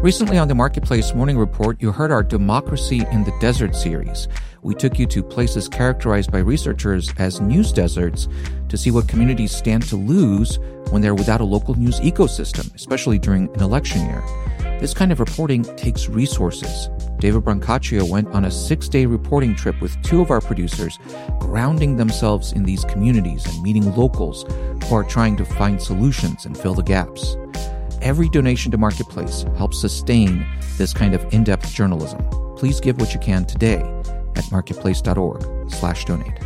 Recently on the Marketplace Morning Report, you heard our Democracy in the Desert series. We took you to places characterized by researchers as news deserts to see what communities stand to lose when they're without a local news ecosystem, especially during an election year. This kind of reporting takes resources. David Brancaccio went on a six day reporting trip with two of our producers, grounding themselves in these communities and meeting locals who are trying to find solutions and fill the gaps. Every donation to Marketplace helps sustain this kind of in-depth journalism. Please give what you can today at marketplace.org/donate.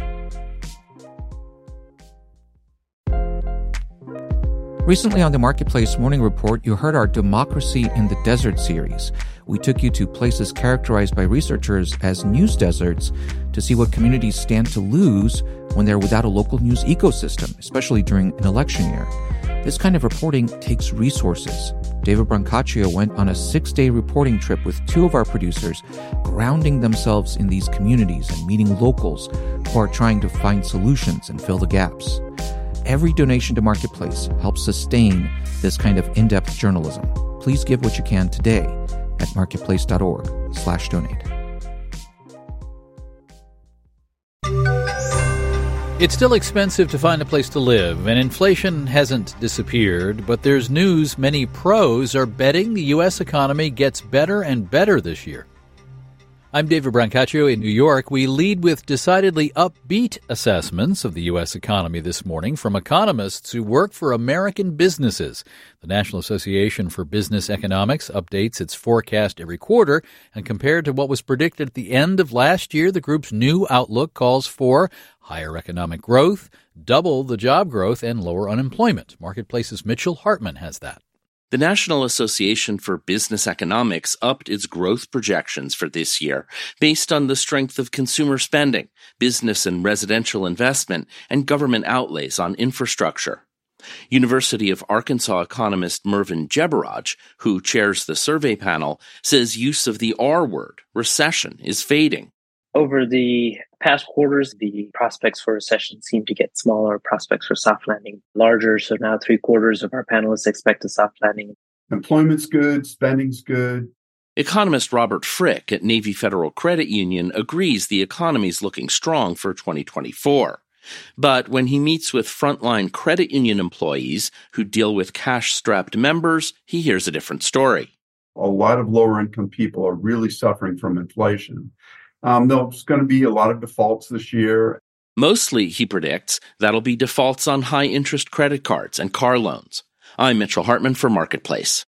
Recently on the Marketplace Morning Report, you heard our Democracy in the Desert series. We took you to places characterized by researchers as news deserts to see what communities stand to lose when they're without a local news ecosystem, especially during an election year. This kind of reporting takes resources. David Brancaccio went on a six day reporting trip with two of our producers, grounding themselves in these communities and meeting locals who are trying to find solutions and fill the gaps. Every donation to Marketplace helps sustain this kind of in-depth journalism. Please give what you can today at marketplace.org/donate. It's still expensive to find a place to live, and inflation hasn't disappeared, but there's news many pros are betting the U.S. economy gets better and better this year. I'm David Brancaccio in New York. We lead with decidedly upbeat assessments of the U.S. economy this morning from economists who work for American businesses. The National Association for Business Economics updates its forecast every quarter, and compared to what was predicted at the end of last year, the group's new outlook calls for higher economic growth, double the job growth, and lower unemployment. Marketplace's Mitchell Hartman has that. The National Association for Business Economics upped its growth projections for this year based on the strength of consumer spending, business and residential investment, and government outlays on infrastructure. University of Arkansas economist Mervin Jebaraj, who chairs the survey panel, says use of the R word, recession, is fading. Over the past quarters, the prospects for recession seem to get smaller, prospects for soft landing larger. So now three quarters of our panelists expect a soft landing. Employment's good, spending's good. Economist Robert Frick at Navy Federal Credit Union agrees the economy's looking strong for 2024. But when he meets with frontline credit union employees who deal with cash strapped members, he hears a different story. A lot of lower income people are really suffering from inflation. Um, there's going to be a lot of defaults this year. Mostly, he predicts, that'll be defaults on high interest credit cards and car loans. I'm Mitchell Hartman for Marketplace.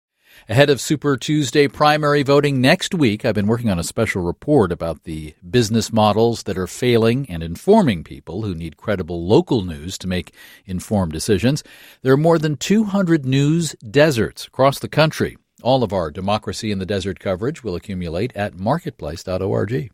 Ahead of Super Tuesday primary voting next week, I've been working on a special report about the business models that are failing and informing people who need credible local news to make informed decisions. There are more than 200 news deserts across the country. All of our Democracy in the Desert coverage will accumulate at marketplace.org.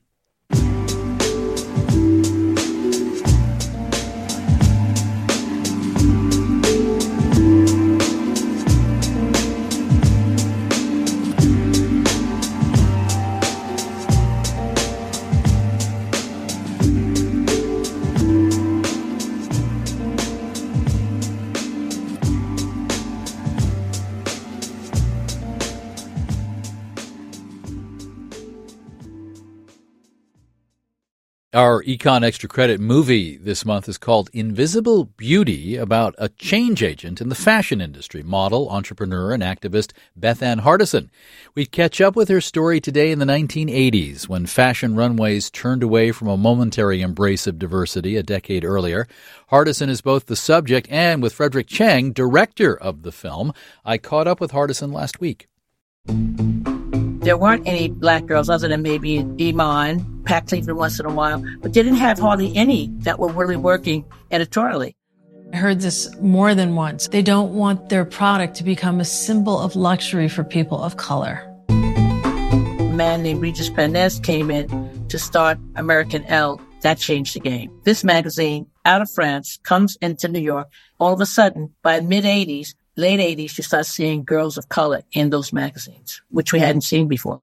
Our Econ Extra Credit movie this month is called Invisible Beauty about a change agent in the fashion industry, model, entrepreneur, and activist Bethann Hardison. We catch up with her story today in the 1980s when fashion runways turned away from a momentary embrace of diversity a decade earlier. Hardison is both the subject and, with Frédéric Tcheng, director of the film. I caught up with Hardison last week. There weren't any black girls other than maybe Iman, Pat Cleveland once in a while, but they didn't have hardly any that were really working editorially. I heard this more than once. They don't want their product to become a symbol of luxury for people of color. A man named Regis Pagniez came in to start American Elle. That changed the game. This magazine out of France comes into New York. All of a sudden, by mid 80s, late 80s, you start seeing girls of color in those magazines, which we hadn't seen before.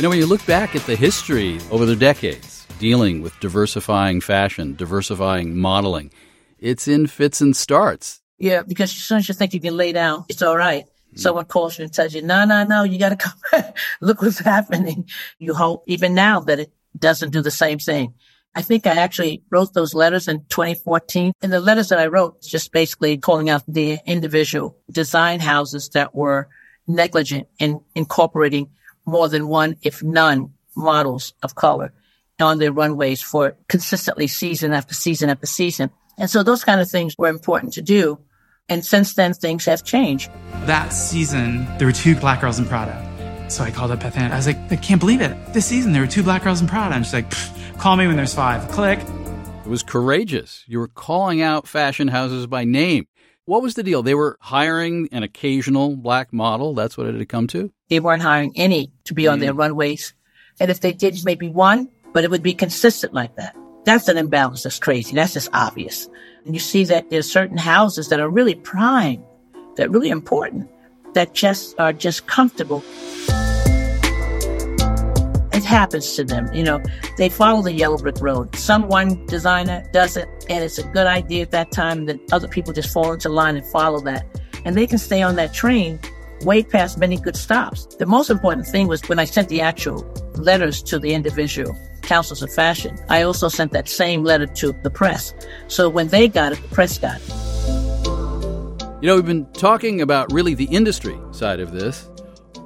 You know, when you look back at the history over the decades dealing with diversifying fashion, diversifying modeling, it's in fits and starts. Yeah, because as soon as you think you can lay down, it's all right. Mm-hmm. Someone calls you and tells you, no, no, no, you got to come back. Look what's happening. You hope even now that it doesn't do the same thing. I think I actually wrote those letters in 2014. And the letters that I wrote, just basically calling out the individual design houses that were negligent in incorporating more than one, if none, models of color on their runways for consistently season after season after season. And so those kind of things were important to do. And since then, things have changed. That season, there were two black girls in Prada. So I called up Bethann. I was like, I can't believe it. This season, there were two black girls in Prada. And she's like, call me when there's five. Click. It was courageous. You were calling out fashion houses by name. What was the deal? They were hiring an occasional black model. That's what it had come to? They weren't hiring any to be mm. on their runways. And if they did, maybe one, but it would be consistent like that. That's an imbalance that's crazy. That's just obvious. And you see that there's certain houses that are really prime, that are really important, that just are just comfortable. It happens to them. You know, they follow the yellow brick road. Some one designer does it and it's a good idea at that time that other people just fall into line and follow that. And they can stay on that train way past many good stops. The most important thing was when I sent the actual letters to the individual councils of fashion, I also sent that same letter to the press. So when they got it, the press got it. You know, we've been talking about really the industry side of this.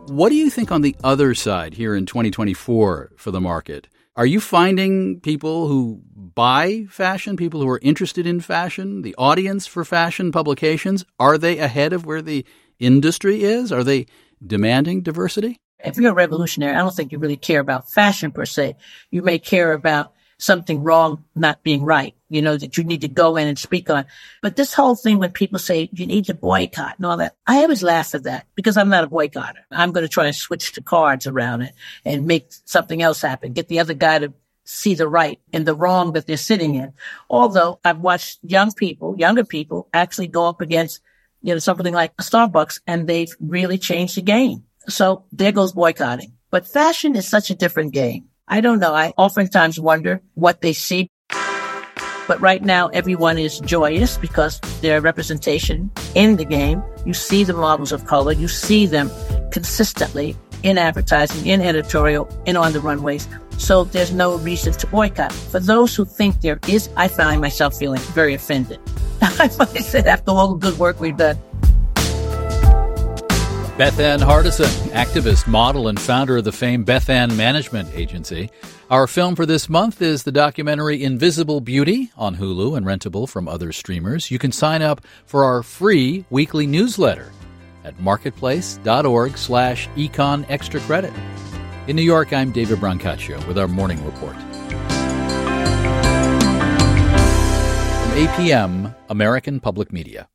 What do you think on the other side here in 2024 for the market? Are you finding people who buy fashion, people who are interested in fashion, the audience for fashion publications, are they ahead of where the industry is? Are they demanding diversity? If you're a revolutionary, I don't think you really care about fashion per se. You may care about something wrong not being right, you know, that you need to go in and speak on. But this whole thing when people say you need to boycott and all that, I always laugh at that because I'm not a boycotter. I'm going to try and switch the cards around it and make something else happen, get the other guy to see the right and the wrong that they're sitting in. Although I've watched young people, younger people actually go up against you know, something like a Starbucks and they've really changed the game. So there goes boycotting. But fashion is such a different game. I don't know. I oftentimes wonder what they see. But right now, everyone is joyous because their representation in the game. You see the models of color. You see them consistently in advertising, in editorial, and on the runways. So there's no reason to boycott. For those who think there is, I find myself feeling very offended. I said after all the good work we've done. Bethann Hardison, activist, model, and founder of the famed Bethann Management Agency. Our film for this month is the documentary Invisible Beauty on Hulu and rentable from other streamers. You can sign up for our free weekly newsletter at marketplace.org slash econ extra credit. In New York, I'm David Brancaccio with our morning report. From APM, American Public Media.